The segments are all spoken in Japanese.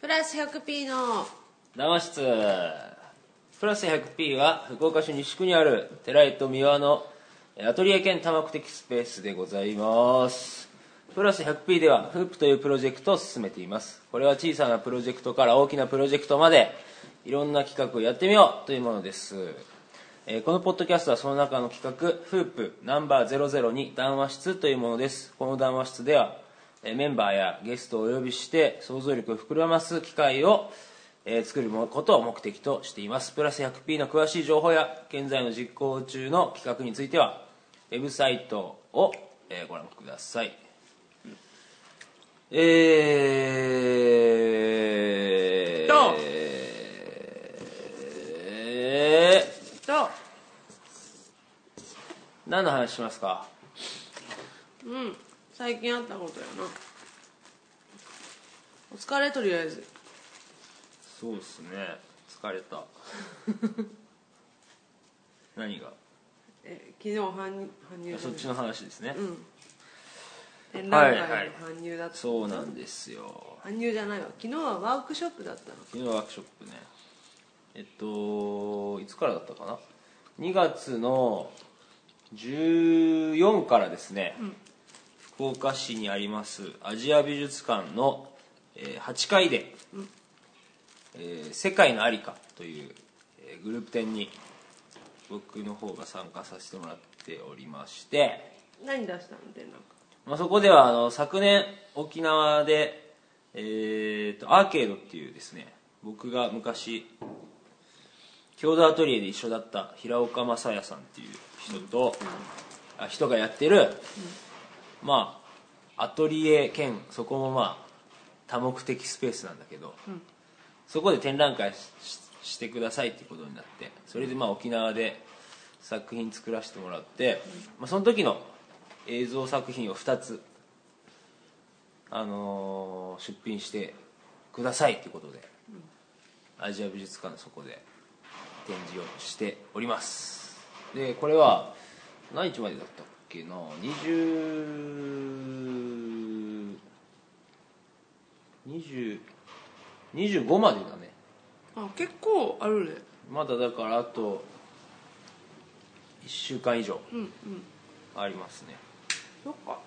プラス 100p の談話室プラス 100p は福岡市西区にある寺井と三輪のアトリエ兼多目的スペースでございます。プラス 100p ではフープというプロジェクトを進めています。これは小さなプロジェクトから大きなプロジェクトまでいろんな企画をやってみようというものです。えーこのポッドキャストはその中の企画「フープナンバー002談話室」というものです。この談話室ではメンバーやゲストをお呼びして想像力を膨らます機会を、えー作ることを目的としています。プラス 100p の詳しい情報や現在の実行中の企画についてはウェブサイトを、えーご覧ください。えー、どうえーと何の話しますか？うん最近あったことやな。お疲れとりあえず。そうですね。疲れた。何が？え昨日搬入そっちの話ですね、うん。展覧会の搬入だった、そうなんですよ。搬入じゃないわ。昨日はワークショップだったの。昨日ワークショップね。えっといつからだったかな？2月の14からですね、福岡市にありますアジア美術館の、えー8階で、えー世界のありか」という、えーグループ展に僕の方が参加させてもらっておりまして。何出したの展覧まあ、そこではあの昨年沖縄で、えー、とアーケードっていうですね僕が昔郷土アトリエで一緒だった平岡正也さんっていう人と、あ人がやってる、まあアトリエ兼そこもまあ多目的スペースなんだけど、そこで展覧会してくださいってことになってそれでまあ沖縄で作品作らせてもらって、まあ、その時の映像作品を2つ、あのー出品してくださいっていうことで、アジア美術館のそこで展示をしております。でこれは何日までだったっけな20 20 25までだね。あ結構あるね。まだだからあと1週間以上うんうん。ありますね。そっか。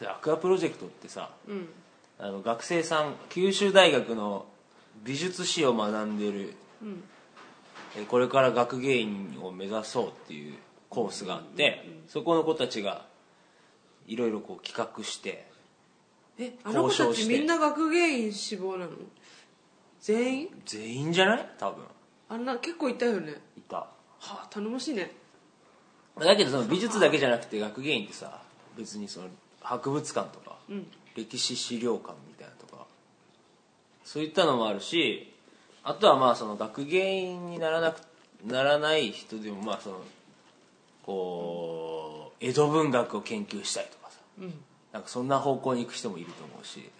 でアクアプロジェクトってさうん。あの学生さん九州大学の美術史を学んでるうん。えこれから学芸員を目指そうっていうコースがあってそこの子たちがいろいろこう企画してえあの子たちみんな学芸員志望なの？全員？全員じゃない？多分。あんな結構いたよね。いた。はあ頼もしいね。だけどその美術だけじゃなくて学芸員ってさ別にその博物館とか、うん。歴史資料館みたいなとかそういったのもあるしあとはまあその学芸員にならなくならない人でもまあそのこう江戸文学を研究したいとかさ。うん。なんかそんな方向に行く人もいると思うし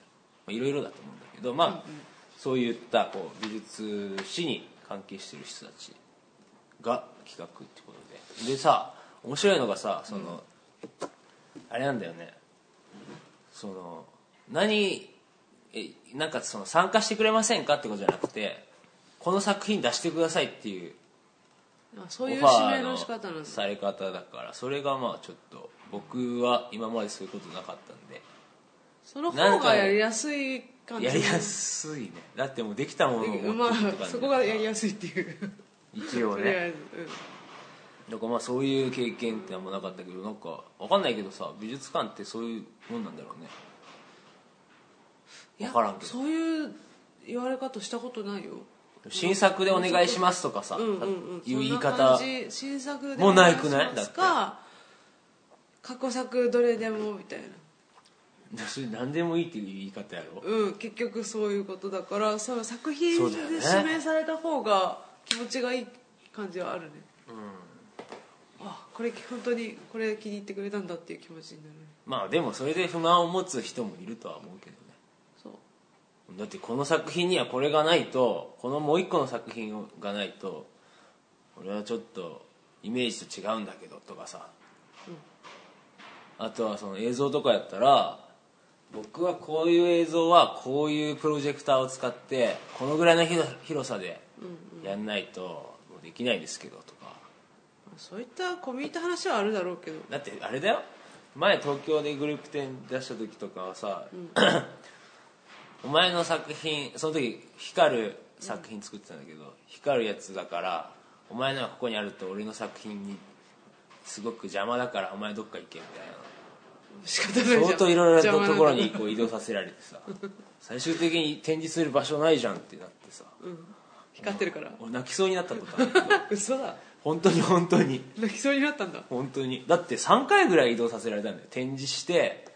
まあいろいろだと思うんだけどまあ、そういったこう美術史に関係してる人たちが企画ってことで。でさ面白いのがさその、あれなんだよね。その何えなんかその参加してくれませんかってことじゃなくてこの作品出してくださいっていうあそういう指名の仕方なんだ。され方だからそれがまあちょっと僕は今までそういうことなかったんで。その方がやりやすい感じ。やりやすいね。だってもうできたものを持ってまあくとかねそこがやりやすいっていう。一応ね。とりあえず。だからまあそういう経験ってのもなかったけどなんかわかんないけどさ美術館ってそういうもんなんだろうね。うん分からんけど。そういう言われ方したことないよ新作でお願いしますとかさ、うんうんうん。いう言い方新作でもうないくない？お願しますか過去作どれでもみたいな。それ何でもいいっていう言い方やろ？うん結局そういうことだからその作品で指名された方が気持ちがいい感じはあるね。あこれ本当にこれ気に入ってくれたんだっていう気持ちになる。ねまあでもそれで不満を持つ人もいるとは思うけどだってこの作品にはこれがないとこのもう一個の作品がないと俺はちょっとイメージと違うんだけどとかさ、あとはその映像とかやったら僕はこういう映像はこういうプロジェクターを使ってこのぐらいの広広さでやんないとできないですけどとか。そういった込み入った話はあるだろうけど。だってあれだよ。前東京でグループ展出した時とかはさ、お前の作品その時光る作品作ってたんだけど、光るやつだからお前のはここにあると俺の作品にすごく邪魔だからお前どっか行けみたいな。仕方ないじゃん。相当いろいろなところに邪こう移動させられてさ。最終的に展示する場所ないじゃんってなってさ。うん。光ってるから。俺泣きそうになったことある。嘘だ。本当に本当に。泣きそうになったんだ。本当に。だって3回ぐらい移動させられたんだよ。展示して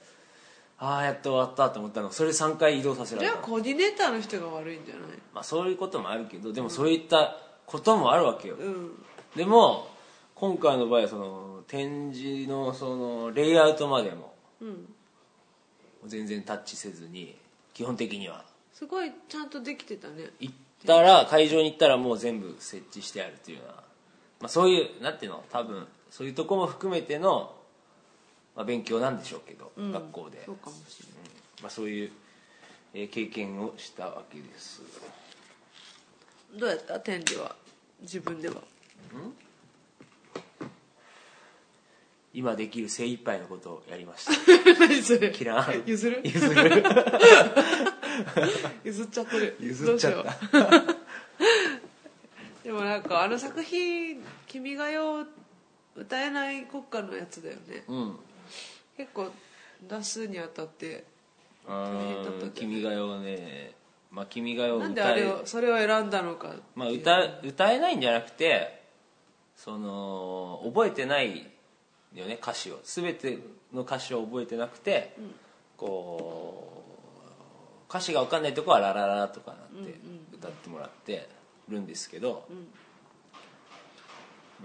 ああやっと終わったと思ったの。それ3回移動させらじゃあコーディネーターの人が悪いんじゃない？まあそういうこともあるけどでもそういったこともあるわけよ、うん。でも今回の場合はその展示のそのレイアウトまでもうん。全然タッチせずに基本的には。すごいちゃんとできてたね。行ったら会場に行ったらもう全部設置してあるっていうような、まあ、そういうなんていうの？多分そういうとこも含めての、まあ、勉強なんでしょうけど、うん。学校で。そうかもしれない。まあ、そういう、えー経験をしたわけです。どうやった？展示は？自分では？今できる精一杯のことをやりました。何それ？キラーン譲る？譲る。譲っちゃってる。譲っちゃった。でもなんかあの作品「君が代」歌えない国歌のやつだよね。うん結構出すにあたってあ大変だった君が代をねまあ君が代をなんであ歌えれをそれを選んだのかまあ、歌歌えないんじゃなくてその覚えてないよね歌詞を。全ての歌詞を覚えてなくて、こう歌詞が分かんないとこは「ララララ」とかなって歌ってもらってるんですけど、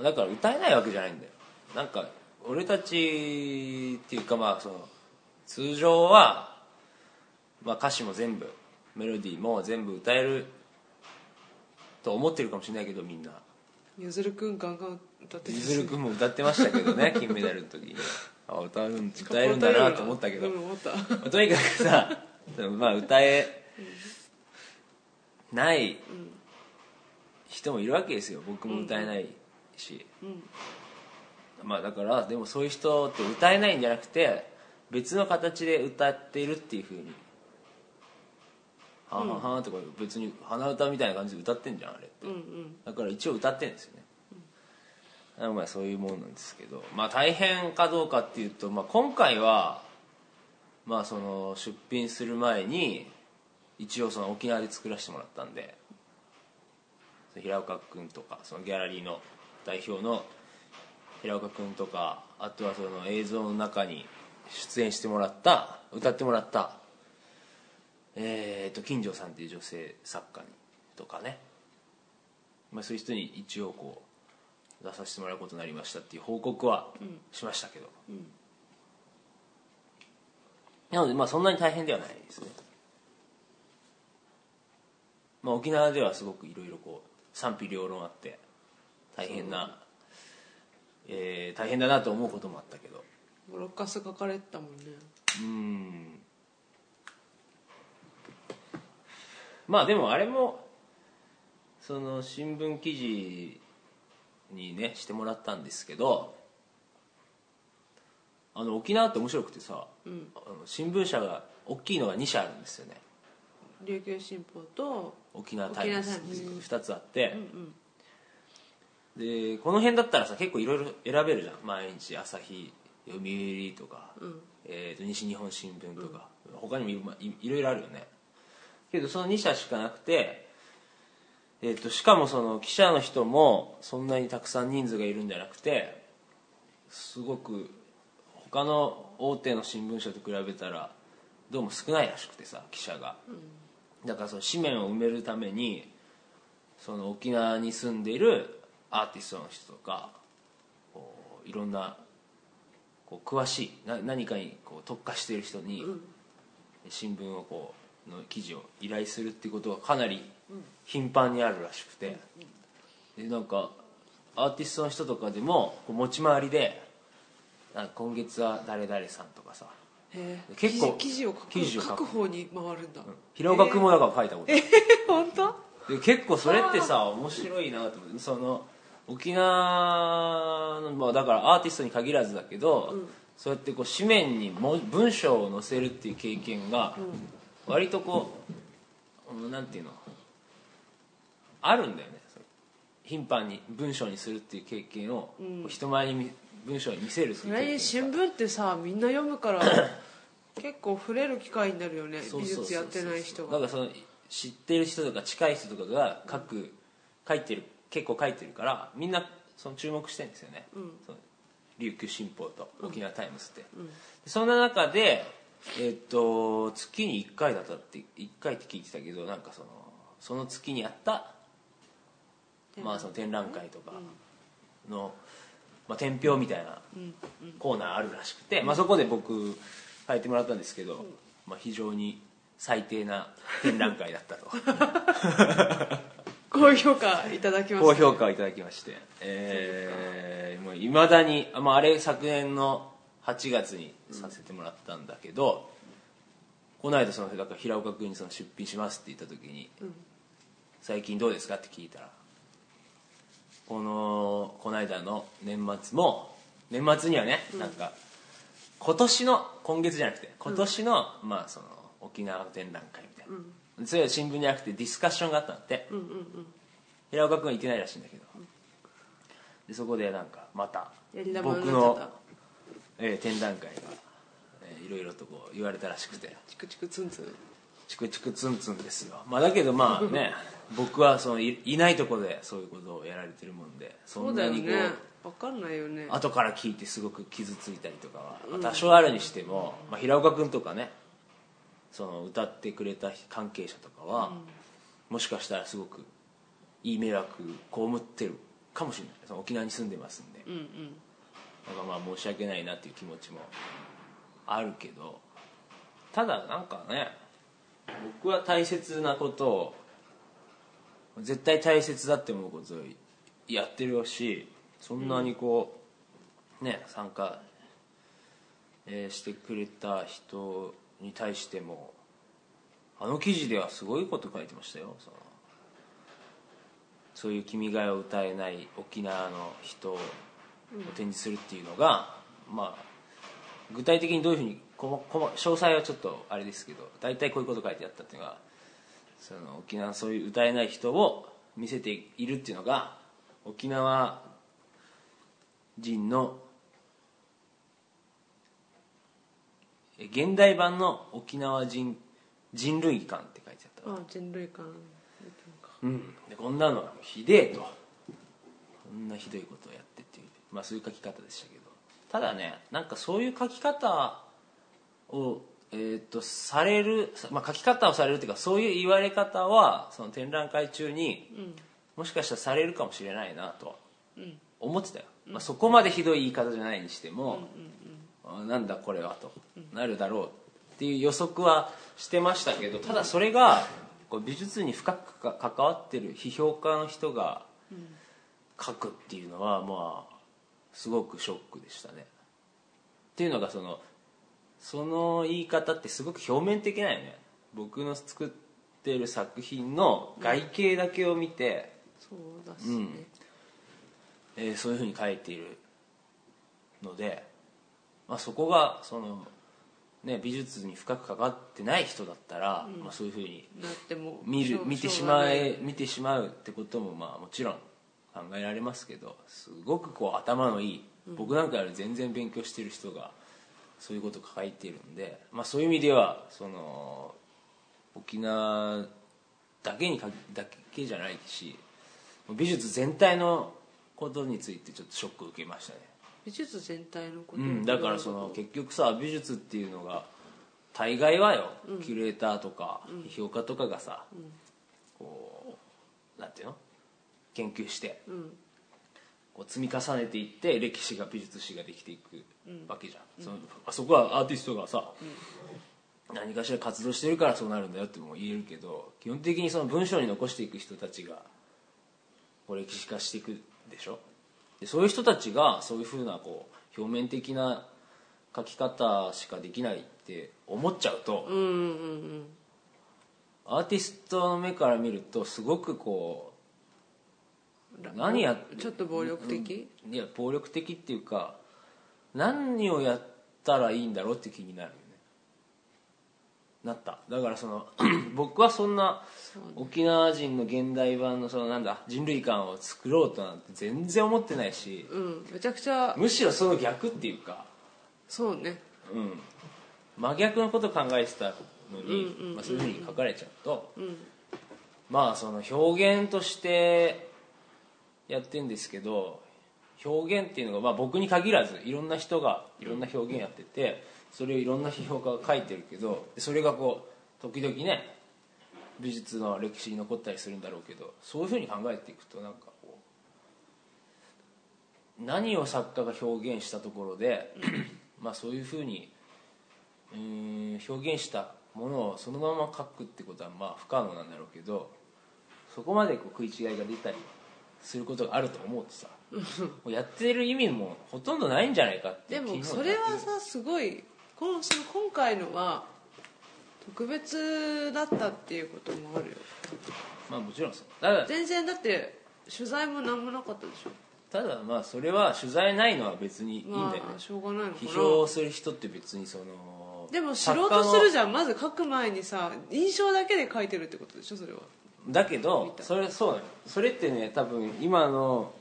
だから歌えないわけじゃないんだよ。なんか俺たちっていうかまあその通常は、まあ、歌詞も全部メロディーも全部歌えると思ってるかもしれないけどみんな。ゆずるくんガンガン歌ってゆずるくんも歌ってましたけどね 金メダルの時に。あ歌えるん歌えるんだなと思ったけど、う。んとにかくさ まあ歌えない人もいるわけですよ。僕も歌えないし、まあだからでもそういう人って歌えないんじゃなくて別の形で歌っているっていうふうに「はん。はんはん」とか別に鼻歌みたいな感じで歌ってんじゃんあれって。うんうん。だから一応歌ってるんですよね、まあそういうもんなんですけど。まあ大変かどうかっていうと、まあ、今回はまあその出品する前に一応その沖縄で作らせてもらったんで。平岡君とかそのギャラリーの代表の平岡君とかあとはその映像の中に出演してもらった歌ってもらったえー、と金城さんっていう女性作家にとかね、まあ、そういう人に一応こう出させてもらうことになりましたっていう報告はしましたけど、なのでまあそんなに大変ではないですね、まあ、沖縄ではすごくいろいろこう賛否両論あって大変な、えー大変だなと思うこともあったけど。ボロッカス書かれてたもんね。うん。まあでもあれもその新聞記事にねしてもらったんですけどあの沖縄って面白くてさ、あの新聞社が大きいのが2社あるんですよね。琉球新報と沖縄タイムズ沖縄タイムズ。2つあってう、んでこの辺だったらさ結構いろいろ選べるじゃん。毎日朝日読売とか、えーと西日本新聞とか、他にもいろいろあるよね。けどその2社しかなくて、えー、としかもその記者の人もそんなにたくさん人数がいるんじゃなくてすごく他の大手の新聞社と比べたらどうも少ないらしくてさ記者が、だからその紙面を埋めるためにその沖縄に住んでいるアーティストの人とかこういろんなこう詳しいな何かにこう特化している人に新聞をこうの記事を依頼するっていうことがかなり頻繁にあるらしくて。でなんかアーティストの人とかでもこう持ち回りで今月は誰々さんとかさ結構記事を書く記事を書く。書く方に回るんだ、平岡君もだから書いたことある。え本当？で結構それってさ面白いなと思ってその沖縄の、まあ、だからアーティストに限らずだけど、そうやってこう紙面にも文章を載せるっていう経験が割とこう、うんなんていうのあるんだよね。頻繁に文章にするっていう経験を、人前に見文章に見せるってそいう新聞ってさみんな読むから 結構触れる機会になるよね。美術やってない人が。だからその知ってる人とか近い人とかが書く書いてる結構書いてるからみんなその注目してるんですよね、その琉球新報と沖縄タイムズって、そんな中でえっと月に1回だったって1回って聞いてたけどなんかそのその月にあったまあその展覧会とかの、まあ、展評みたいなコーナーあるらしくて、まあ、そこで僕書いてもらったんですけど、まあ、非常に最低な展覧会だったと 高評価いただきました高評価をいただきまして。えー、もういまだに、まあ、あれ昨年の8月にさせてもらったんだけど、この間そのだから平岡君にその出品しますって言った時に、最近どうですかって聞いたらこのこの間の年末も年末にはね、なんか今年の今月じゃなくて今年の、まあその沖縄展覧会みたいな、それは新聞じゃなくてディスカッションがあったんだって、平岡君は行ってないらしいんだけど、でそこでなんかまた僕の、えー展覧会が、えーいろいろとこう言われたらしくて。チクチクツンツン。チクチクツンツンですよ。まあだけどまあね 僕はそのいいないとこでそういうことをやられてるもんでそんなにこうね。分かんないよね。後から聞いてすごく傷ついたりとかは、まあ多少あるにしても、まあ、平岡君とかねその歌ってくれた関係者とかは、もしかしたらすごくいい迷惑被ってるかもしれない。その沖縄に住んでますんで、うんうん。なんかまあ申し訳ないなっていう気持ちもあるけどただなんかね僕は大切なことを絶対大切だって思うことをやってるしそんなにこう、ね参加、えーしてくれた人に対してもあの記事ではすごいこと書いてましたよ。そのそういう「君が代」を歌えない沖縄の人を展示するっていうのが、まあ具体的にどういうふうにこ詳細はちょっとあれですけど大体こういうこと書いてあったっていうのがその沖縄のそういう歌えない人を見せているっていうのが沖縄人の現代版の沖縄人人類観って書いてあった。あ人類観うん、でこんなのはひでえと。こんなひどいことをやってっていう。まあそういう書き方でしたけど。ただねなんかそういう書き方をえー、とされる、まあ、書き方をされるっていうかそういう言われ方はその展覧会中に、もしかしたらされるかもしれないなと思ってたよ、まあ、そこまでひどい言い方じゃないにしても、あなんだこれはと。なるだろうっていう予測はしてましたけどただそれがこう美術に深くか関わってる批評家の人が書くっていうのはまあすごくショックでしたね。っていうのがそのその言い方ってすごく表面的なんよね。僕の作ってる作品の外形だけを見て、そうだしね、えーそういうふうに書いているので、まあ、そこがその、ね、美術に深く関わってない人だったら、まあ、そういうふうに見る見てしまえ見てしまうってこともまあもちろん考えられますけどすごくこう頭のいい僕なんかより全然勉強してる人がそういうことを書いているんで、まあ、そういう意味ではその沖縄だけにかだけじゃないし美術全体のことについてちょっとショックを受けましたね、美術全体のこと、うん、だからその結局さ美術っていうのが大概はよ、キュレーターとか批評家とかがさ、こうなんていうの？研究して、こう積み重ねていって歴史が美術史ができていくわけじゃん、そのあそこはアーティストがさ、何かしら活動してるからそうなるんだよっても言えるけど基本的にその文章に残していく人たちがこう歴史化していくでしょ？でそういう人たちがそういうふうなこう表面的な書き方しかできないって思っちゃうと、うんうんうんアーティストの目から見るとすごくこう何やちょっと暴力的、いや暴力的っていうか何をやったらいいんだろうって気になるなった。だからその 僕はそんな沖縄人の現代版のそのなんだ人類観を作ろうとなんて全然思ってないしうんめちゃくちゃむしろその逆っていうかそうね。うん。真逆のこと考えてたのに、まあ、そういうふうに書かれちゃうと、まあその表現としてやってんですけど表現っていうのが、まあ、僕に限らずいろんな人がいろんな表現やっててそれをいろんな批評家が書いてるけどそれがこう時々ね美術の歴史に残ったりするんだろうけどそういうふうに考えていくとなんかこう何を作家が表現したところで まあそういうふうにうーん表現したものをそのまま書くってことはまあ不可能なんだろうけどそこまでこう食い違いが出たりすることがあると思うとさ もうやってる意味もほとんどないんじゃないかってでもそれはさすごいこのその今回のは特別だったっていうこともあるよ。まあもちろんそう。ただ全然だって取材も何もなかったでしょ。ただまあそれは取材ないのは別にいいんだよね、まあしょうがないのか批な評する人って別にそのでも知ろうとするじゃん。まず書く前にさ印象だけで書いてるってことでしょそれは。だけどそれそうなの。それってね多分今の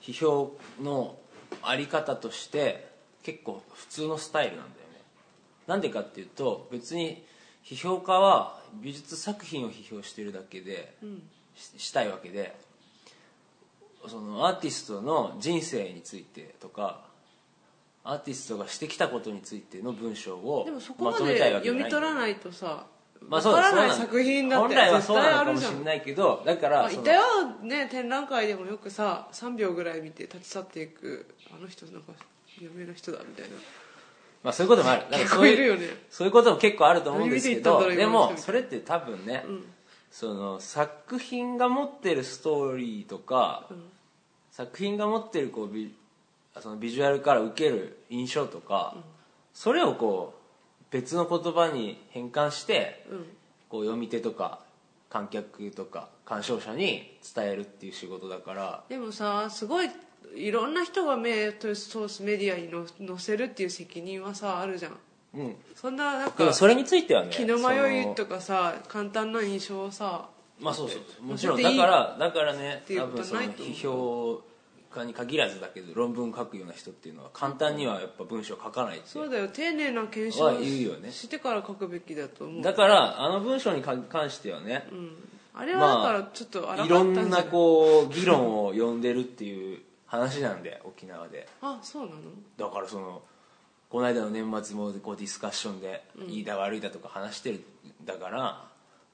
批評のあり方として結構普通のスタイルなんだなんでかっていうと別に批評家は美術作品を批評してるだけで、ししたいわけでそのアーティストの人生についてとかアーティストがしてきたことについての文章をままとめでたいわけじゃない。読み取らないとさまあそうわからない作品だって本来はそう絶対なのかもあるじゃん。しれないけどだからいたよね展覧会でもよくさ3秒ぐらい見て立ち去っていくあの人なんか有名な人だみたいなまあそういうこともある。だから結そういう構いるよね。そういうことも結構あると思うんですけどでもそれって多分ね、その作品が持ってるストーリーとか、作品が持ってるこうビそのビジュアルから受ける印象とか、それをこう別の言葉に変換して、こう読み手とか観客とか鑑賞者に伝えるっていう仕事だから。でもさすごいいろんな人が目通すメディアにの載せるっていう責任はさあるじゃん。うん。そんななんかそれについてはね気の迷いとかかさ簡単な印象をさまあそうそうもちろんだからだからね多分その批評家に限らずだけど論文書くような人っていうのは簡単にはやっぱ文章書かないってそうだよ。丁寧な検証をは言うよね。してから書くべきだと思う。だからあの文章に関してはね、あれはだからちょっと荒かったいろんなんじゃないこう議論を呼んでるっていう話なんで沖縄で。あそうなの？だからそのこの間の年末もこうディスカッションでいいだ悪いだとか話してるんだから、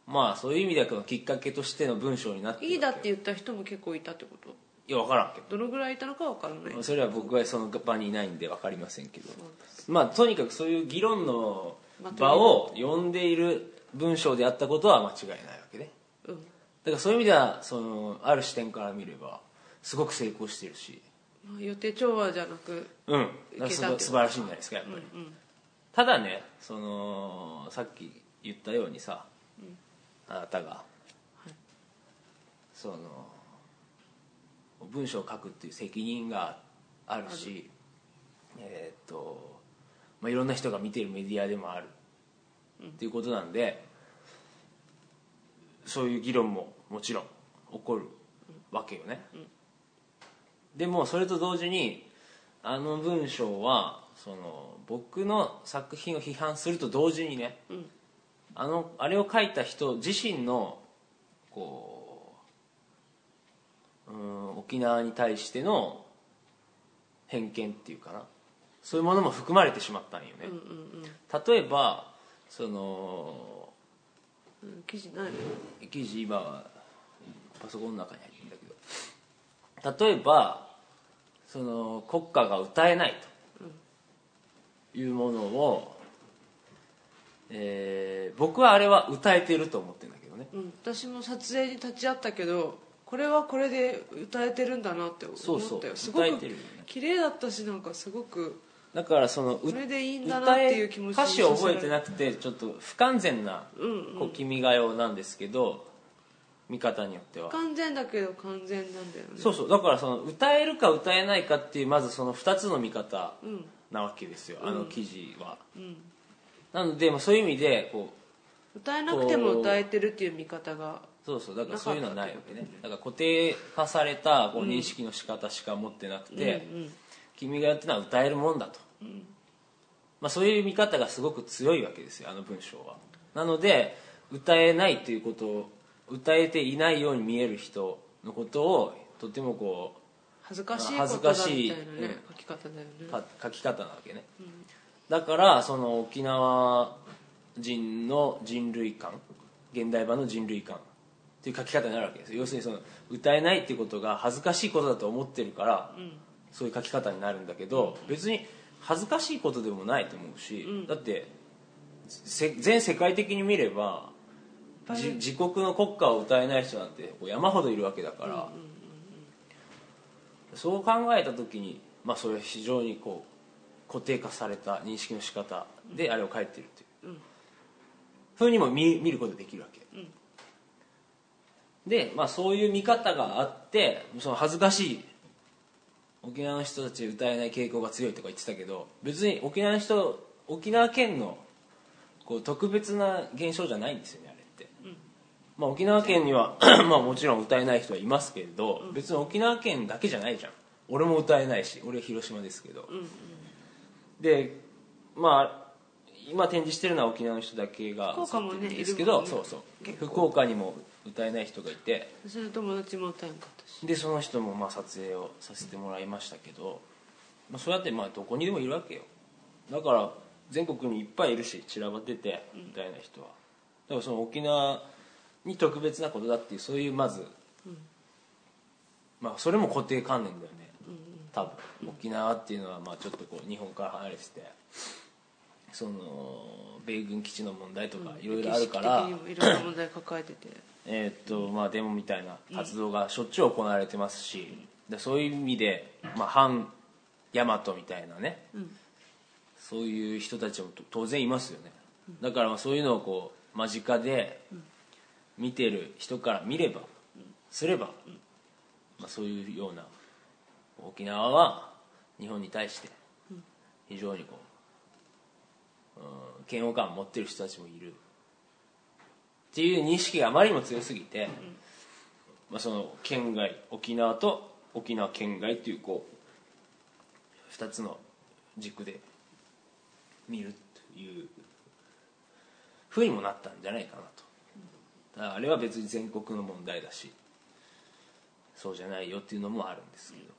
まあそういう意味ではきっかけとしての文章になってるいいだって言った人も結構いたってこと？いや分からんけど。どのぐらいいたのかわからない。それは僕はその場にいないんで分かりませんけど。まあとにかくそういう議論の場を呼んでいる文章であったことは間違いないわけね。うん。だからそういう意味ではそのある視点から見ればすごく成功してるし。まあ予定調和じゃなくうん。素晴らしいんじゃないですかやっぱり、ただねそのさっき言ったようにさ、あなたが、その文章を書くっていう責任があるしえーっと、まあ、いろんな人が見てるメディアでもある、っていうことなんでそういう議論ももちろん起こるわけよね、でもそれと同時にあの文章はその僕の作品を批判すると同時にね、あのあれを書いた人自身のこううん沖縄に対しての偏見っていうかな。そういうものも含まれてしまったんよね、例えばそのうん記事ないの？記事今はパソコンの中に例えばその国歌が歌えないというものを、えー僕はあれは歌えてると思ってるんだけどね。うん、私も撮影に立ち会ったけどこれはこれで歌えてるんだなって思ったよ。そうそう。すごく綺麗だったしなんかすごくだからそのれでいいんだなっていう気持ちに歌詞を覚えてなくてちょっと不完全なうん「こう君が代」なんですけど見方によっては。完全だけど完全なんだよね。そうそう。だからその歌えるか歌えないかっていうまずその2つの見方うん。なわけですよ、あの記事は。うん。なのでまあそういう意味でこう歌えなくても歌えてるっていう見方がそうそう。だからそういうのはないわけね。だから固定化されたこう認識の仕方しか持ってなくて、うんうん。君がやってのは歌えるもんだと、まあ、そういう見方がすごく強いわけですよあの文章は。なので歌えないということを歌えていないように見える人のことをとてもこ恥ずかしい恥ことだずかしいみたいなねうん書き方だよね。書き方なわけね、だからその沖縄人の人類観現代版の人類観っていう書き方になるわけです。よ要するにその歌えないっていうことが恥ずかしいことだと思ってるから、そういう書き方になるんだけど別に恥ずかしいことでもないと思うし、だってせ全世界的に見ればじ自国の国歌を歌えない人なんて山ほどいるわけだから、そう考えた時に、まあ、それは非常にこう固定化された認識の仕方であれを書いてるという、ふうにも見見ることができるわけ、で、まあ、そういう見方があってその恥ずかしい沖縄の人たち歌えない傾向が強いとか言ってたけど別に沖縄の人沖縄県のこう特別な現象じゃないんですよねまあ、沖縄県には まあもちろん歌えない人はいますけれど、別に沖縄県だけじゃないじゃん。俺も歌えないし俺広島ですけど、でまあ今展示してるのは沖縄の人だけが福岡もね映ってるんですけど、ね。そうそう。福岡にも歌えない人がいて。私の友達も歌えんかったし。でその人もまあ撮影をさせてもらいましたけど、まあ、そうやってまあどこにでもいるわけよ。だから全国にいっぱいいるし散らばってて歌えない人は。だからその沖縄に特別なことだっていうそういうまず、まあそれも固定観念だよね。多分沖縄っていうのはまあちょっとこう日本から離れててその米軍基地の問題とかいろいろあるから、いろんな問題抱えてて。えーっとまあ、デモみたいな活動がしょっちゅう行われてますし、でそういう意味で、まあ、反大和みたいなね、そういう人たちもと当然いますよね。だからまあそういうのをこう間近で見てる人から見ればすれば、まあ、そういうような沖縄は日本に対して非常にこう、うん、嫌悪感を持ってる人たちもいる。っていう認識があまりにも強すぎて、まあ、その県外沖縄と沖縄県外っていうこう2つの軸で見るというふうにもなったんじゃないかなとあれは別に全国の問題だしそうじゃないよっていうのもあるんですけど。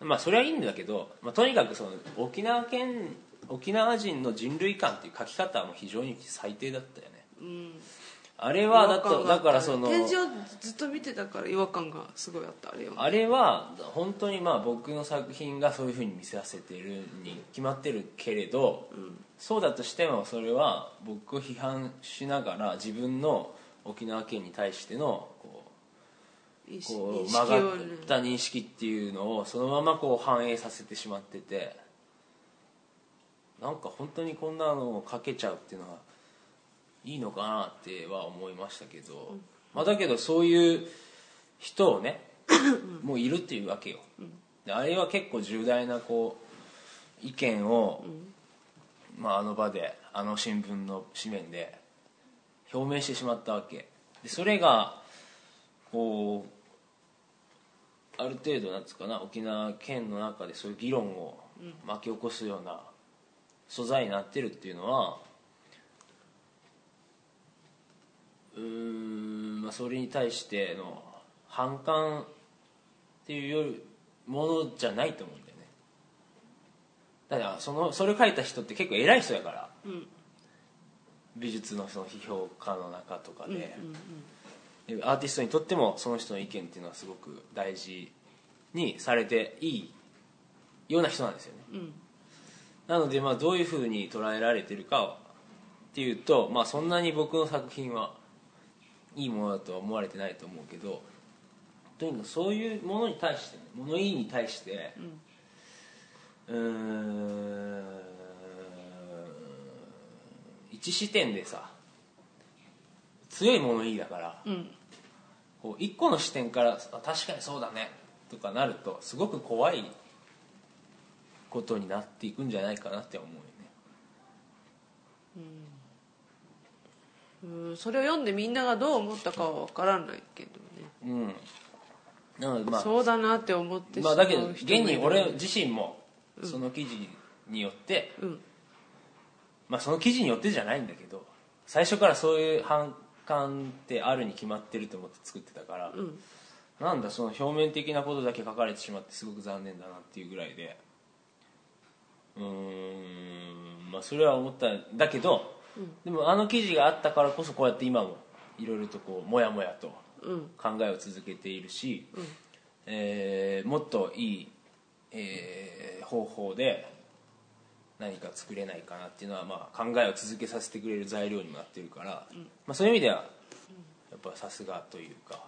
まあそれはいいんだけど、まあ、とにかくその沖縄県沖縄人の人類観っていう書き方も非常に最低だったよね。うん。あれはだって違和感があった。だからその展示をずっと見てたから違和感がすごいあったあれは。あれは本当にまあ僕の作品がそういうふうに見せさせているに決まってるけれど、そうだとしてもそれは僕を批判しながら自分の沖縄県に対してのこうこう曲がった認識っていうのをそのままこう反映させてしまっててなんか本当にこんなのをかけちゃうっていうのはいいのかなっては思いましたけど、まあ、だけどそういう人をねもういるっていうわけよ、であれは結構重大なこう意見を、まあ、あの場であの新聞の紙面で表明してしまったわけ。でそれがこうある程度なんつうかな沖縄県の中でそういう議論を巻き起こすような素材になってるっていうのはうん、まあ、それに対しての反感っていうよりものじゃないと思うんだよね。だからそのそれを書いた人って結構偉い人やから、美術のその批評家の中とかで、でアーティストにとってもその人の意見っていうのはすごく大事にされていいような人なんですよね、なのでまあどういうふうに捉えられてるかっていうと、まあ、そんなに僕の作品はいいものだとは思われてないと思うけどとにかくそういうものに対してね物言いに対して、うーん一視点でさ強い物言いだからうん。こう一個の視点からあ確かにそうだねとかなるとすごく怖いことになっていくんじゃないかなって思うよね。うんそれを読んでみんながどう思ったかは分からないけどね、うん。なのでまあそうだなって思ってしまあだけど現に俺自身もその記事によって、うん。まあその記事によってじゃないんだけど最初からそういう反感ってあるに決まってると思って作ってたから、うん。なんだその表面的なことだけ書かれてしまってすごく残念だなっていうぐらいでうーんまあそれは思った。んだけど、でもあの記事があったからこそこうやって今もいろいろとこうモヤモヤとうん。考えを続けているし、えーもっといい、えー方法で何か作れないかなっていうのは、まあ、考えを続けさせてくれる材料にもなってるから、まあ、そういう意味ではやっぱさすがというか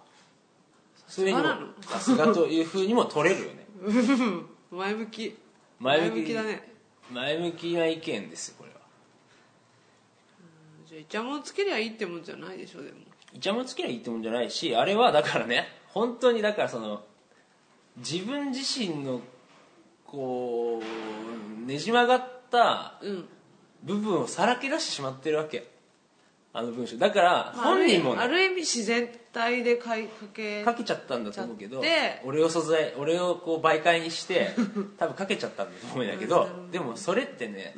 そういう意味さすがなのもさすがというふうにも取れるよね。前向き。前向きだね。前向きな意見ですよじゃあイチャモンつけりゃいいってもんじゃないでしょでも。イチャモンつけりゃいいってもんじゃないしあれはだからね 本当にだからその自分自身のこうねじ曲がったうん。部分をさらけ出してしまってるわけ。あの文章。だからまあ本人もねある意味自然体で書いかけかけちゃったんだと思うけど俺を素材俺をこう媒介にして 多分かけちゃったんだと思うんだけどでもそれってね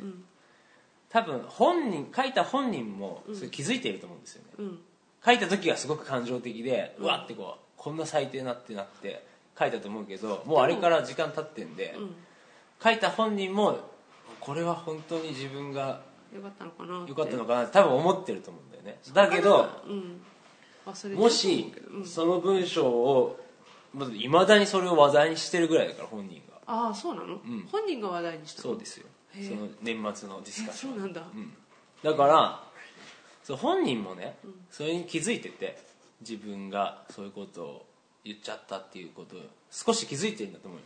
多分本人書いた本人もそれ気づいていると思うんですよね。うん。書いた時はすごく感情的でうわってこうこんな最低なってなって書いたと思うけどもうあれから時間経ってんで書いた本人もこれは本当に自分がよかったのかな良かったのかなって多分思ってると思うんだよね。だけどもしその文章をいまだにそれを話題にしてるぐらいだから本人が。ああそうなの、ん。本人が話題にしたの？そうですよその年末のディスカッション。そうなんだ、うん。だからそう本人もね、それに気づいてて自分がそういうことを言っちゃったっていうことを少し気づいてるんだと思うよ。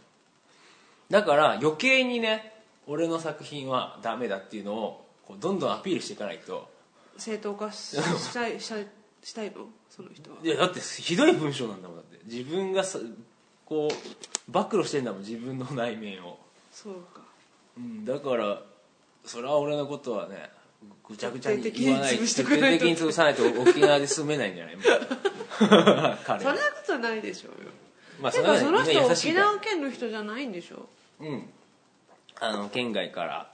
だから余計にね俺の作品はダメだっていうのをこうどんどんアピールしていかないと。正当化ししたいしたいしたいの？その人は。いやだってひどい文章なんだもんだって。自分がさこう暴露してんだもん自分の内面を、そうかうん、だからそれは俺のことはねぐちゃぐちゃに言わない徹底的に潰さないと沖縄で住めないんじゃない？そんなことないでしょうよ。まあてかその人沖縄県の人じゃないんでしょ？うん。あの県外から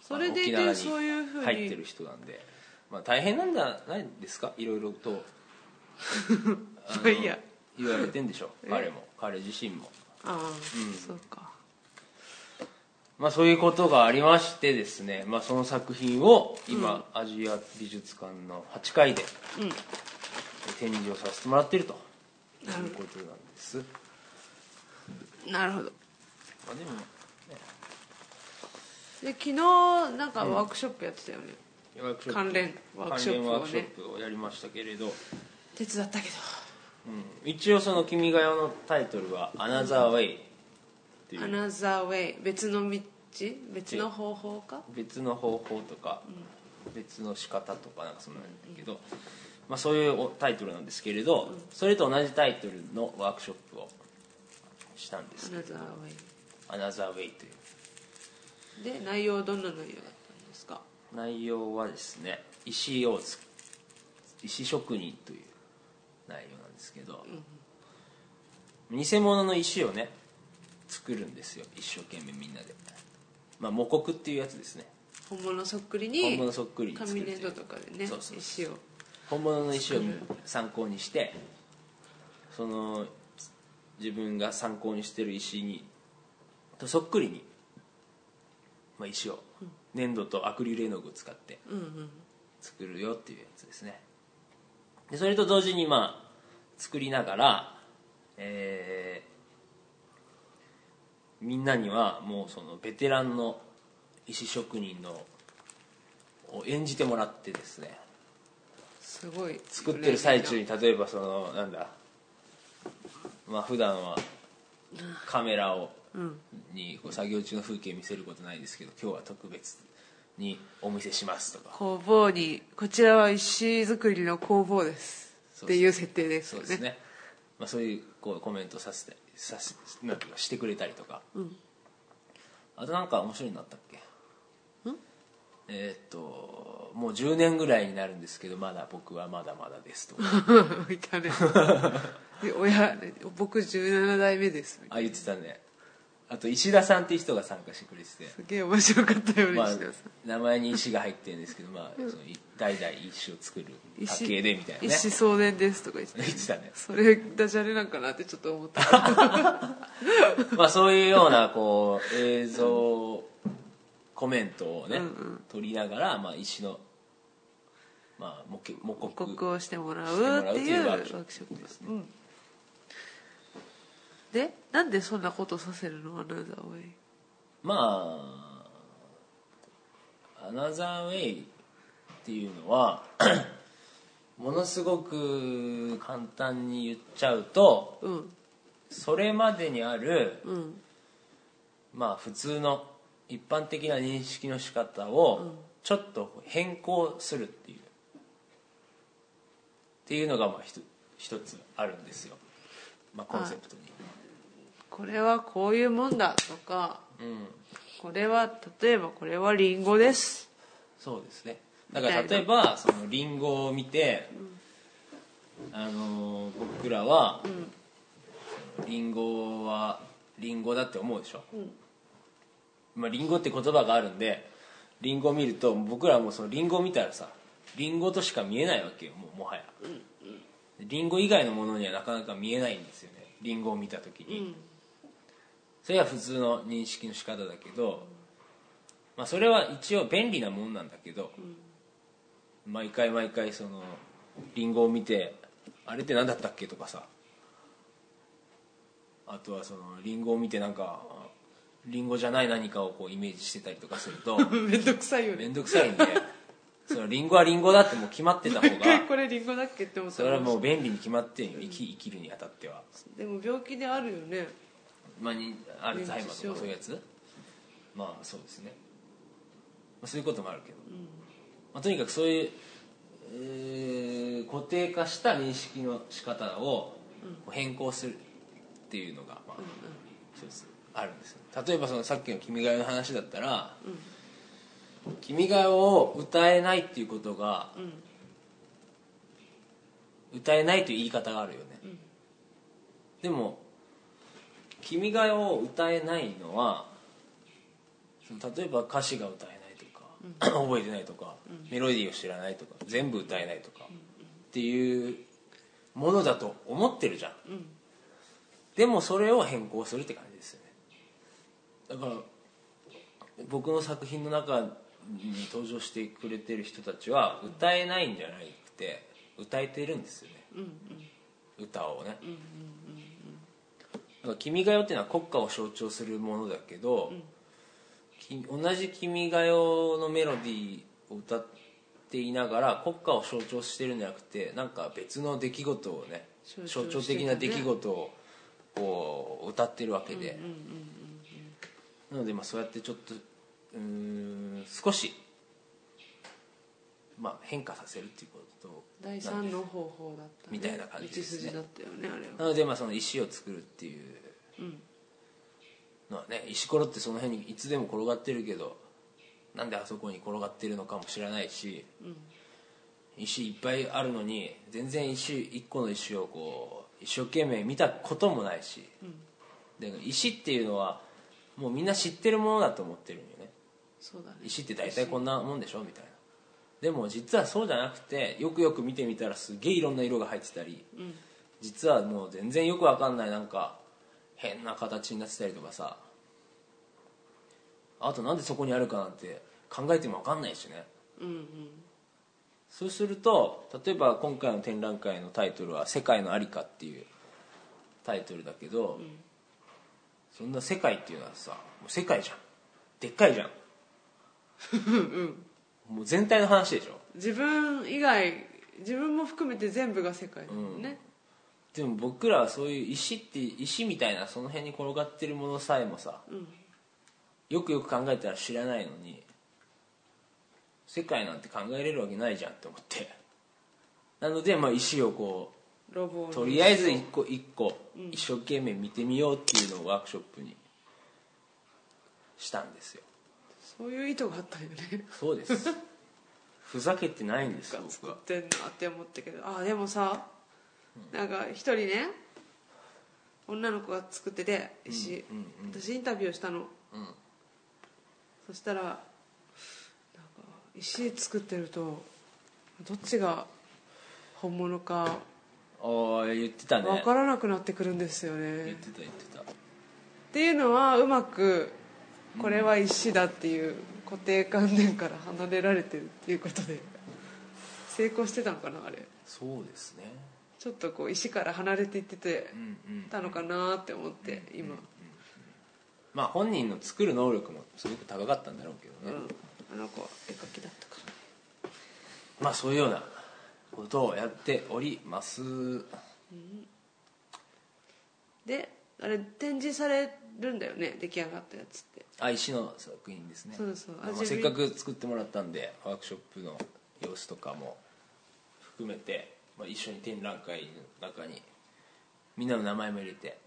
それでい沖縄にてそういうふうに。入ってる人なんで、まあ、大変なんじゃないですか？いろいろと。あのまあいいや。言われてんでしょ？え彼も。彼自身も。ああ、ん。そうかまあそういうことがありましてですね、まあ、その作品を今、アジア美術館の8階でうん。展示をさせてもらっているということなんです、なるほど。まあ、でもで昨日なんかワークショップやってたよね、ワークショップ。関連ワークショップをね。関連ワークショップをやりましたけれど、手伝ったけど。うん。一応その「君が代」のタイトルは「アナザーウェイ」っていう。アナザーウェイ別の道？別の方法か？別の方法とか、別の仕方とかなんかそんなんだけど、まあ、そういうおタイトルなんですけれど、それと同じタイトルのワークショップをしたんですアナザーウ「アナザーウェイ」という。で内容はどんな内容だったんですか？内容はですね石をつ石職人という内容なんですけど、偽物の石をね作るんですよ一生懸命みんなで、まあ、模刻っていうやつですね。本物そっくりに本物そっくりに紙粘土とかでねそうそう石を。本物の石を参考にしてその自分が参考にしてる石にとそっくりに、まあ、石を粘土とアクリル絵の具を使って作るよっていうやつですね。でそれと同時にまあ作りながら、えーみんなにはもうそのベテランの石職人のを演じてもらってですねすごい作ってる最中に例えばそのなんだまあ普段はカメラをうん。にこう作業中の風景見せることないですけど今日は特別にお見せしますとか。工房にこちらは石造りの工房です。っていう設定ですよね。そうですね、まあ、そういうこうコメントさせてさせなんていうかしてくれたりとか、あとなんか面白いのあったっけ？えーっともう10年ぐらいになるんですけどまだ僕はまだまだですとか。いたね。で親僕17代目です。あ言ってたねあと石田さんっていう人が参加してくれてて。すげえ面白かったよねまあ石田さん、名前に石が入ってるんですけど、まあ、その代々石を作る家系でみたいなね。石送電ですとか言って言ってたね。それダジャレなんかなってちょっと思った。まあそういうようなこう映像コメントをね、取りながら、まあ、石の、まあ、模型模報刻告をしてもらしてもうっていうワらうというワーークシクショップョップです、うん、でなんでそんなことさせるの？アナザーウェイ。まあアナザーウェイっていうのは ものすごく簡単に言っちゃうとうん。それまでにあるうん。まあ普通の一般的な認識の仕方をちょっと変更するっていう。っていうのがまあ一つあるんですよ、まあ、コンセプトに、これはこういうもんだとかうん、これは例えばこれはリンゴです。そうですね。だから例えばそのリンゴを見て、あのー僕らは、リンゴはリンゴだって思うでしょ、まあ、リンゴって言葉があるんでリンゴを見ると僕らはもうそのリンゴを見たらさリンゴとしか見えないわけよもうもはや、リンゴ以外のものにはなかなか見えないんですよねリンゴを見た時に、それは普通の認識の仕方だけど、まあ、それは一応便利なもんなんだけど、毎回毎回そのリンゴを見てあれって何だったっけとかさあとはそのリンゴを見てなんかリンゴじゃない何かをこうイメージしてたりとかすると めんどくさいよね。面倒くさいんでそのリンゴはリンゴだってもう決まってた方がこれリンゴだっけって思った。それはもう便利に決まってんよ。生き生きるにあたっては、でも病気であるよねまあ、にアルツハイマーとかそういうやつ？まあそうですね、まあ、そういうこともあるけど、まあ、とにかくそういう、えー固定化した認識の仕方を変更するっていうのが、まあ、一つあるんですよ。例えばそのさっきの「君が代」の話だったら「君が代」を歌えないっていうことが、歌えないという言い方があるよね、でも「君が代」を歌えないのは例えば歌詞が歌えないとか、覚えてないとか、メロディーを知らないとか全部歌えないとか、っていうものだと思ってるじゃん、でもそれを変更するって感じですよね。だから僕の作品の中に登場してくれてる人たちは歌えないんじゃなくて歌えてるんですよね、歌をね、だから「君が代」っていうのは国歌を象徴するものだけど、き同じ「君が代」のメロディーを歌っていながら国歌を象徴してるんじゃなくてなんか別の出来事をね象象徴徴的な出来事をこう歌ってるわけで、なのでまあそうやってちょっとうーん少し、まあ、変化させるっていうこと第三の方法だった、ね、みたいな感じですね。だったよねあれは。なのでまあその石を作るっていうのはね石ころってその辺にいつでも転がってるけどなんであそこに転がってるのかもしれないし、石いっぱいあるのに全然石一個の石をこう一生懸命見たこともないし、で石っていうのはもうみんな知ってるものだと思ってるんよね。そうだね。石って大体こんなもんでしょみたいなでも実はそうじゃなくてよくよく見てみたらすげえいろんな色が入ってたり、実はもう全然よくわかんないなんか変な形になってたりとかさ。あとなんでそこにあるかなんて考えてもわかんないしね。うんうん。そうすると例えば今回の展覧会のタイトルは「世界のありか」っていうタイトルだけど、そんな世界っていうのはさもう世界じゃん。でっかいじゃん もう全体の話でしょ。自分以外自分も含めて全部が世界だもんね、でも僕らはそういう石って石みたいなその辺に転がってるものさえもさ、よくよく考えたら知らないのに世界なんて考えれるわけないじゃんって思って。なのでまあ石をこうとりあえず一個一個一生懸命見てみようっていうのをワークショップにしたんですよそういう意図があったんよね。そうです。ふざけてないんですよ 僕は。作ってんなって思ったけど。あでもさなんか一人ね女の子が作ってて石、うんうん。私インタビューしたの。うん。そしたらなんか石作ってるとどっちが本物かああ言ってたね。分からなくなってくるんですよ言っねてた言ってた。っていうのはうまくこれは石だっていう固定観念から離れられてるっていうことで成功してたのかなあれ。そうですね。ちょっとこう石から離れていっててうんうんたのかなって思って今、まあ本人の作る能力もすごく高かったんだろうけどね、うん、あの子は絵描きだったから。まあそういうようなことをやっております。であれ展示されるんだよね出来上がったやつって。あ石の作品ですね。そうそうまあ味見。せっかく作ってもらったんでワークショップの様子とかも含めて、まあ、一緒に展覧会の中にみんなの名前も入れて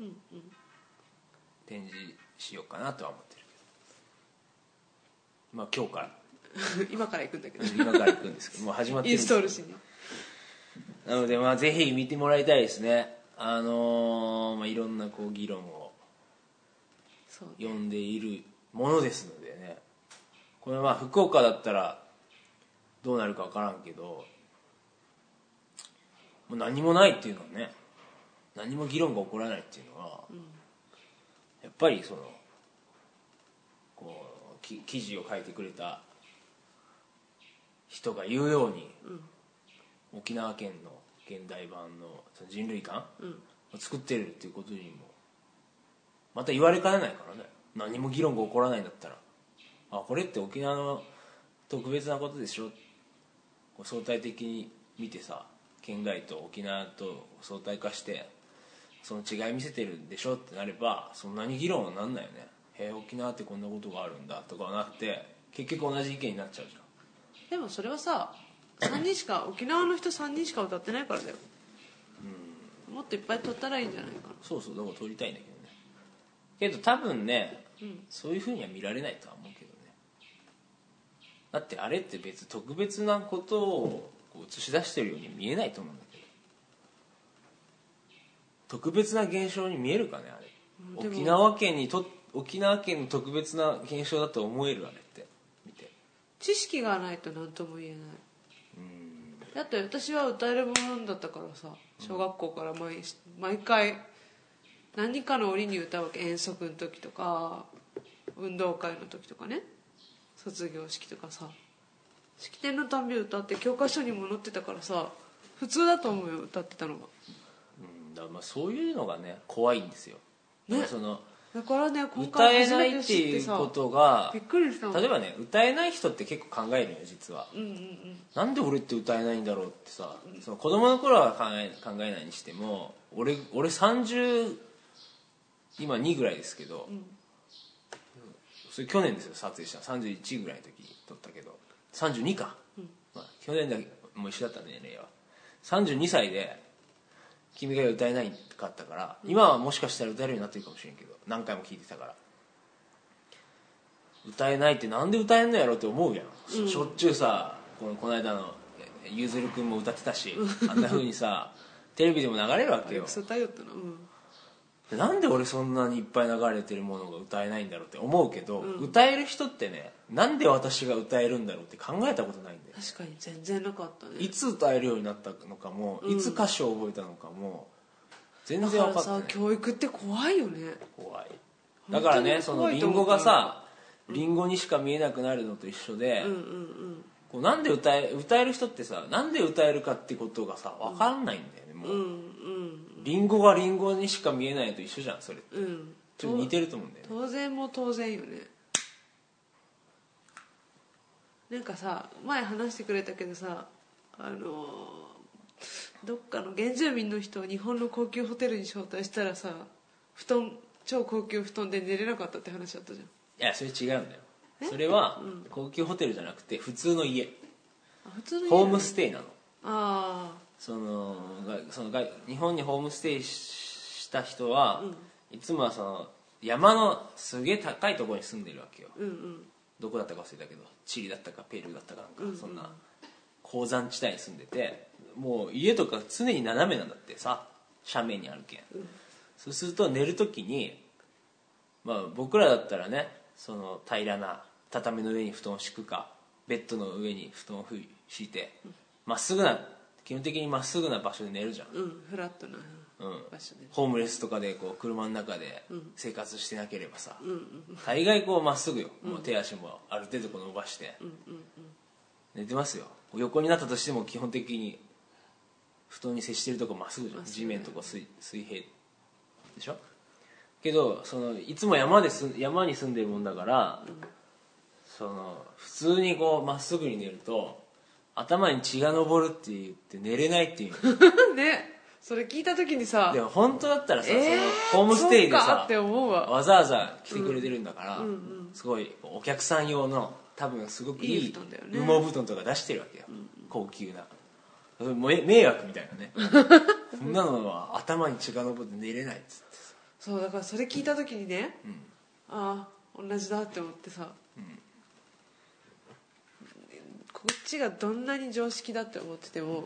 展示しようかなとは思ってるけど。まあ今日から。今から行くんだけど。今から行くんですけどもう始まってインストールしに。なのでまあぜひ見てもらいたいですね。あのーまあ、いろんなこう議論をそう読んでいるものですのでね。これまあ福岡だったらどうなるか分からんけどもう何もないっていうのはね何も議論が起こらないっていうのは、やっぱりそのこうき記事を書いてくれた人が言うように、沖縄県の現代版の人類館を作ってるっていうことにもまた言われかねないからね。何も議論が起こらないんだったら。あこれって沖縄の特別なことでしょ？こう相対的に見てさ県外と沖縄と相対化してその違い見せてるんでしょってなればそんなに議論はなんないよね。へえ沖縄ってこんなことがあるんだとかはなくて結局同じ意見になっちゃうじゃん。でもそれはさ3人しか沖縄の人3人しか歌ってないからだよ。もっといっぱい撮ったらいいんじゃないかな。そうそうだから撮りたいんだけど。ねけど多分ね、そういうふうには見られないとは思うけどね。だってあれって別に特別なことをこう映し出してるように見えないと思うんだけど。特別な現象に見えるかねあれ、沖縄県にと沖縄県の特別な現象だと思えるあれって。見て。知識がないと何とも言えない。うん。だって私は歌えるものだったからさ小学校から毎毎回何かの折に歌うわけ遠足の時とか運動会の時とかね。卒業式とかさ。式典のたんび歌って教科書にも載ってたからさ普通だと思うよ歌ってたのが。うんだからまあそういうのがね怖いんですよ、ね。そのだからね今歌回えないっていうことがびっくりした例えばね歌えない人って結構考えるよ実は。うんうんうん。なんで俺って歌えないんだろうってさ、その子供の頃は考え考えないにしても俺俺30今2ぐらいですけど、それ去年ですよ撮影した31ぐらいの時に撮ったけど。32か、まあ、去年だけもう一緒だった年齢は。32歳で君が歌えないかったから、今はもしかしたら歌えるようになってるかもしれんけど何回も聞いてたから。歌えないってなんで歌えんのやろって思うやん、しょっちゅうさこのこの間のえゆずるくんも歌ってたしあんな風にさテレビでも流れるわけよ。クソ頼ったな。うん。でなんで俺そんなにいっぱい流れてるものが歌えないんだろうって思うけど、歌える人ってねなんで私が歌えるんだろうって考えたことないんだよ確かに全然なかったね。いつ歌えるようになったのかも、いつ歌詞を覚えたのかも全然分かってない。さ教育って怖いよね。怖い。だからね本当にそのリンゴがさリンゴにしか見えなくなるのと一緒で、うんうんうん。こうなんで歌え歌える人ってさなんで歌えるかってことがさ分かんないんだよねも。う、うんうん。リンゴがリンゴにしか見えないのと一緒じゃんそれうん。ちょっと似てると思うんだよね。当然も当然よね。なんかさ前話してくれたけどさあのどっかの原住民の人を日本の高級ホテルに招待したらさ布団超高級布団で寝れなかったって話だったじゃん。いやそれ違うんだよ。それは高級ホテルじゃなくて普通の家。あ普通の家ホームステイなの。あそのがそのが日本にホームステイしした人は、いつもはその山のすげえ高いところに住んでるわけよ。あうんうん。どこだったか忘れたけどチリだったかペルーだったかなんか、そんな鉱山地帯に住んでてもう家とか常に斜めなんだってさ斜面にあるけん、そうすると寝る時にまあ僕らだったらねその平らな畳の上に布団を敷くかベッドの上に布団を敷いてまっすぐな基本的にまっすぐな場所で寝るじゃん。うんフラットなうん。場所で。ホームレスとかでこう車の中で生活してなければさ、うんうん大概こうまっすぐよ、もう手足もある程度こう伸ばして、寝てますよ。横になったとしても基本的に布団に接してるとこまっすぐじゃん。地面とか水水平でしょ？けどそのいつも山です山に住んでるもんだから、その普通にこうまっすぐに寝ると頭に血が上るって言って寝れないっていう。ね。それ聞いた時にさ。でも本当だったらさ、えー？そのホームステイでさわ。わざわざ来てくれてるんだから、すごいお客さん用の多分すごくいい羽毛布団とか出してるわけよ、高級な。迷迷惑みたいなね。そんなのは頭に血が上って寝れないっつってさ。そうだからそれ聞いた時にね、ああ同じだって思ってさ、こっちがどんなに常識だって思ってても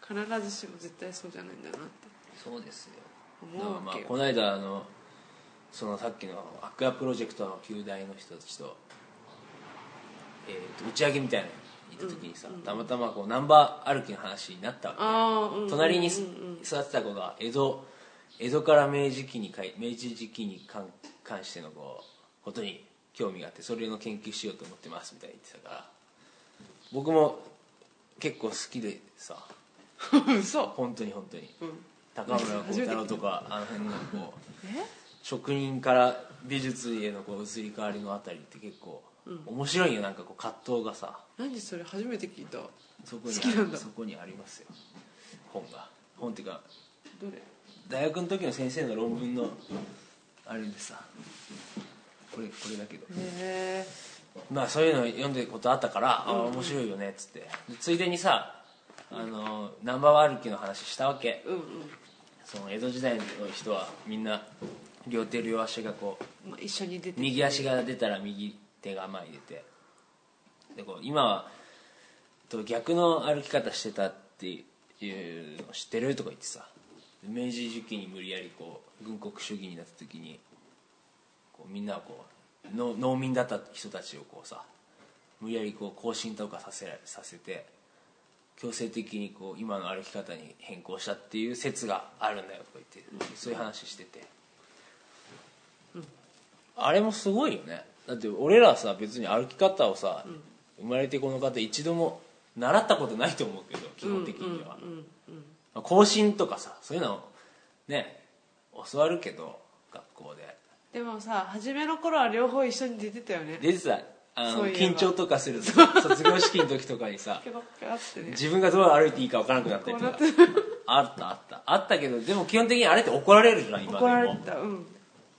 必ずしも絶対そうじゃないんだなって。そうですよ。思うわけよ。まあこの間あのそのさっきのアクアプロジェクトの旧大の人たちと,、えーと打ち上げみたいなのに行った時にさ、たまたまこうナンバー歩きの話になったわけああうん隣にうんうん。座ってた子が江戸江戸から明治期にかい明治時期に関関してのこうことに興味があってそれの研究しようと思ってますみたいに言ってたから僕も結構好きでさ。うん嘘。本当に本当に。うん。高村光太郎とかあの辺のこうえ？職人から美術へのこう移り変わりのあたりって結構面白いよ。なんかこう葛藤がさ。何それ初めて聞いた。そこに好きなんだ。そこにありますよ。本が。本っていうかどれ？大学の時の先生の論文のあれでさ。これこれだけど。へえまあそういうの読んでることあったから、あ面白いよねっつって。でついでにさあのナンバーワン歩きの話したわけ。うんうん。その江戸時代の人はみんな両手両足がこうまあ、一緒に出て右足が出たら右手が前に出て。でこう今はと逆の歩き方してたっていうの知ってるとか言ってさ。明治時期に無理やりこう軍国主義になった時にこうみんなをこうの農民だった人たちをこうさ無理やりこう更新とかさせらさせて強制的にこう今の歩き方に変更したっていう説があるんだよとか言ってそういう話してて。あれもすごいよね。だって俺らさ別に歩き方をさ、生まれてこの方一度も習ったことないと思うけど基本的には、まあ更新とかさそういうのね教わるけど学校ででもさ初めの頃は両方一緒に出てたよね。でさあのそういえば。緊張とかすると。卒業式の時とかにさ。ペロペロってね自分がどう歩いていいか分からなくなったりとか。こうなってあったあった。あったけどでも基本的にあれって怒られるじゃん今で怒られもてたうん。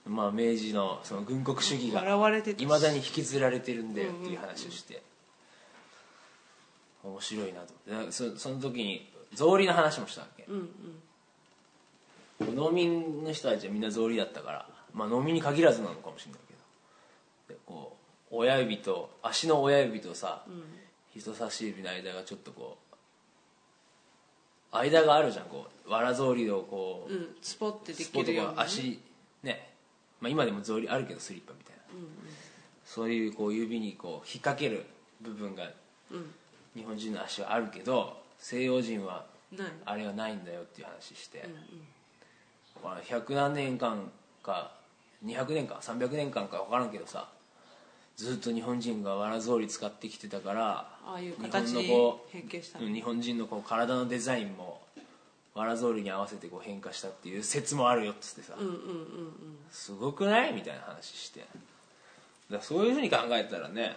まあ明治のその軍国主義が笑われていまだに引きずられてるんだよっていう話をして。面白いなと思って。でそその時に草履の話もしたわけ、農民の人たちはみんな草履だったからまあ農民に限らずなのかもしれないけど。でこう親指と足の親指とさ、人差し指の間がちょっとこう間があるじゃんこうわら草履をこう、うんスポッてできるようにね。か足ね、まあ、今でも草履あるけどスリッパみたいな、そういうこう指にこう引っ掛ける部分が日本人の足はあるけど西洋人はあれはないんだよっていう話して、だから100何年間か200年間300年間か分からんけどさずっと日本人がわら草履使ってきてたからああいう日本のこう変形したうん日本人のこう体のデザインもわら草履に合わせてこう変化したっていう説もあるよっつってさ、うんうんうんうん。すごくない？みたいな話して。だそういうふうに考えたらね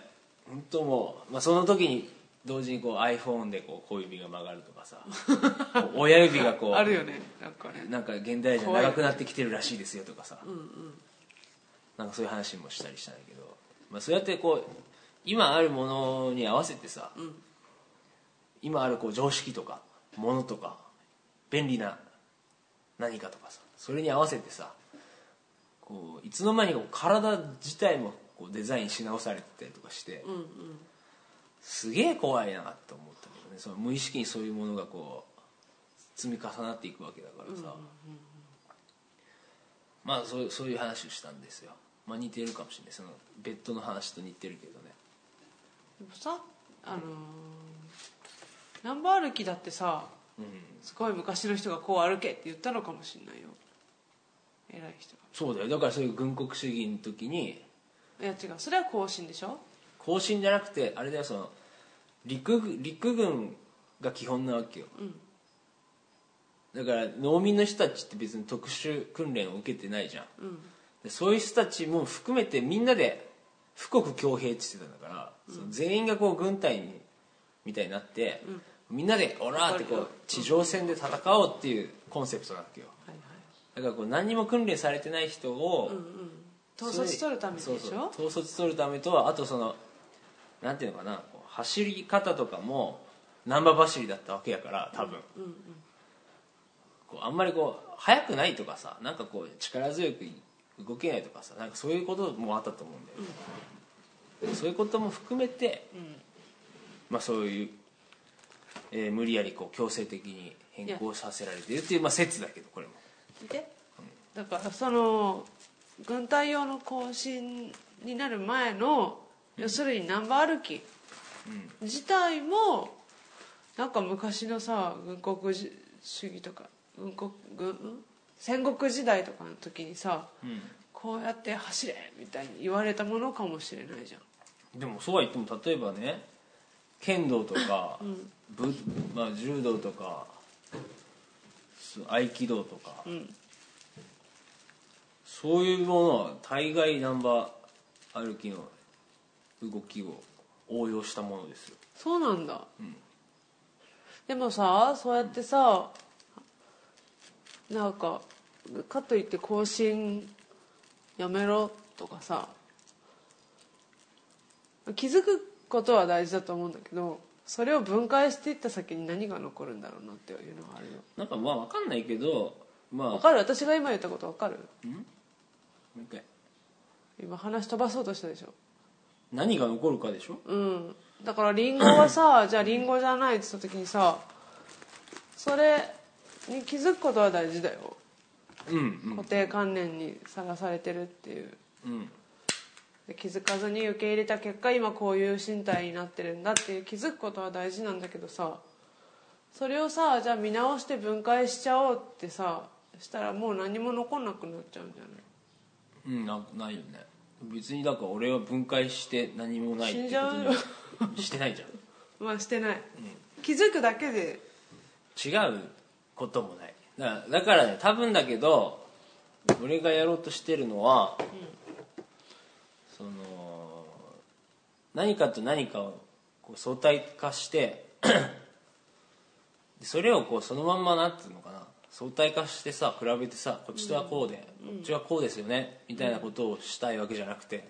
本当もう、まあ、その時に同時にこう iPhone でこう小指が曲がるとかさ 親指がこうあるよねなんかね。なんか現代人長くなってきてるらしいですよとかさ、なんかそういう話もしたりしたんだけど、まあ、そうやってこう今あるものに合わせてさ、今あるこう常識とかものとか便利な何かとかさそれに合わせてさこういつの間にか体自体もこうデザインし直されてたりとかして、すげえ怖いなと思ったけどね。その無意識にそういうものがこう積み重なっていくわけだからさ、まあそうそういう話をしたんですよ、まあ、似てるかもしれない。そのベッドの話と似てるけどね。でもさあのーナンバー歩きだってさうん。すごい昔の人がこう歩けって言ったのかもしれないよ。偉い人そうだよ。だからそういう軍国主義の時にがいや違う。それは更新でしょ？行進じゃなくてあれだよその陸軍陸軍が基本なわけよ、だから農民の人たちって別に特殊訓練を受けてないじゃん、でそういう人たちも含めてみんなで富国強兵って言ってたんだから、その全員がこう軍隊にみたいになって、みんなで「オラ!」ってこう地上戦で戦おうっていうコンセプトなわけよ。はいはい。だからこう何にも訓練されてない人を、統率取るためでしょ？そう統率取るためとはあとそのなんていうのかな走り方とかも難波走りだったわけやから多分、こうあんまりこう速くないとかさなんかこう力強く動けないとかさなんかそういうこともあったと思うんだよね、そういうことも含めて、まあそういう、えー無理やりこう強制的に変更させられているっていうまあ説だけどこれも。見て。だからその軍隊用の行進になる前の要するにナンバー歩き自体もなんか昔のさ軍国主義とか軍国戦国時代とかの時にさ、こうやって走れみたいに言われたものかもしれないじゃん。でもそうは言っても例えばね剣道とか、武まあ、柔道とか合気道とか、そういうものは大概ナンバー歩きの動きを応用したものですよ。そうなんだ、でもさそうやってさなんかかといって更新やめろとかさ気づくことは大事だと思うんだけどそれを分解していった先に何が残るんだろうなっていうのがあるよ。なんかまあ分かんないけどまあもわかる？私が今言ったことわかる？う一回。今話飛ばそうとしたでしょ？何が残るかでしょ？うん。だからリンゴがさじゃあリンゴじゃないって言った時にさそれに気づくことは大事だよ。うん固定観念にさらされてるっていう。うん。うんで気づかずに受け入れた結果今こういう身体になってるんだっていう。気づくことは大事なんだけどさそれをさじゃあ見直して分解しちゃおうってさしたらもう何も残んなくなっちゃうんじゃない？うんなないよね。別にだから俺は分解して何もないってこと死んじゃうよ。にしてないじゃん。まあしてない、気づくだけで。違うこともない。だからだからね多分だけど俺がやろうとしてるのは、その何かと何かをこう相対化してでそれをこうそのまんまなんていうのかな。相対化してさ比べてさこっちとはこうで、こっちはこうですよねみたいなことをしたいわけじゃなくて、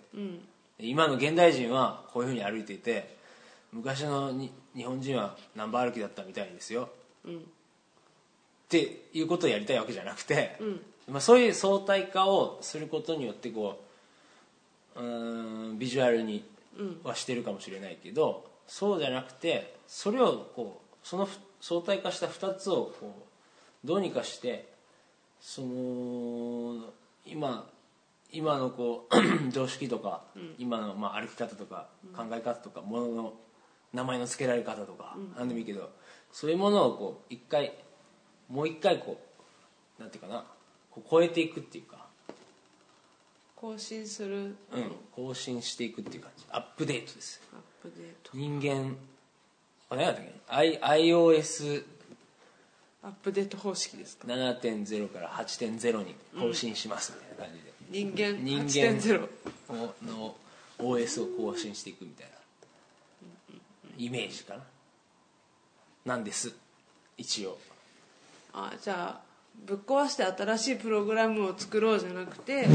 今の現代人はこういうふうに歩いていて昔のに日本人はナンバー歩きだったみたいですよ、っていうことをやりたいわけじゃなくて、まあ、そういう相対化をすることによってこううーんビジュアルにはしてるかもしれないけど、そうじゃなくてそれをこうそのふ相対化した2つをこうどうにかしてその今今のこう 常識とか、今のまあ歩き方とか考え方とかものの名前の付けられ方とか、何でもいいけどそういうものをこう一回もう一回こうなんていうかなこう超えていくっていうか、更新する。うん、更新していくっていう感じ。アップデートです。アップデート。人間あ何だったっけ？I iOS アップデート方式ですか？7.0から8.0に更新しますみたいな感じで、人間人間8.0の OS を更新していくみたいな。イメージかな。なんです。一応あじゃあぶっ壊して新しいプログラムを作ろうじゃなくて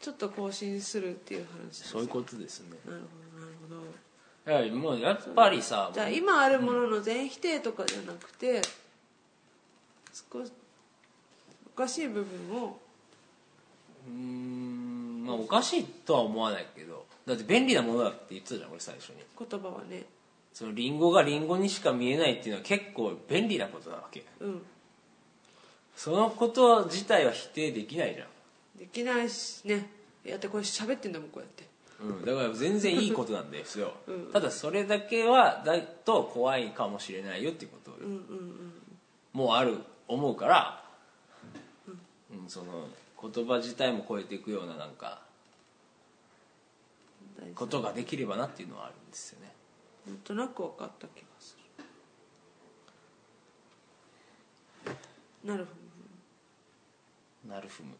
ちょっと更新するっていう話です。そういうことですね。なるほどなるほど。いやもうやっぱりさじゃあ今あるものの全否定とかじゃなくて少しおかしい部分を。うーんまあおかしいとは思わないけどだって便利なものだって言ってたじゃん俺最初に。言葉はね。そのリンゴがリンゴにしか見えないっていうのは結構便利なことなわけ。うんそのこと自体は否定できないじゃん。できないしね。やってこれ喋ってんだもんこうやって。うん、だから全然いいことなんですよ、うん。ただそれだけはだと怖いかもしれないよっていうこと。うんうんうん。もうある思うから、うん、その言葉自体も超えていくようななんか大事。ことができればなっていうのはあるんですよね。なんとなく分かった気がする。なるほどなるふむ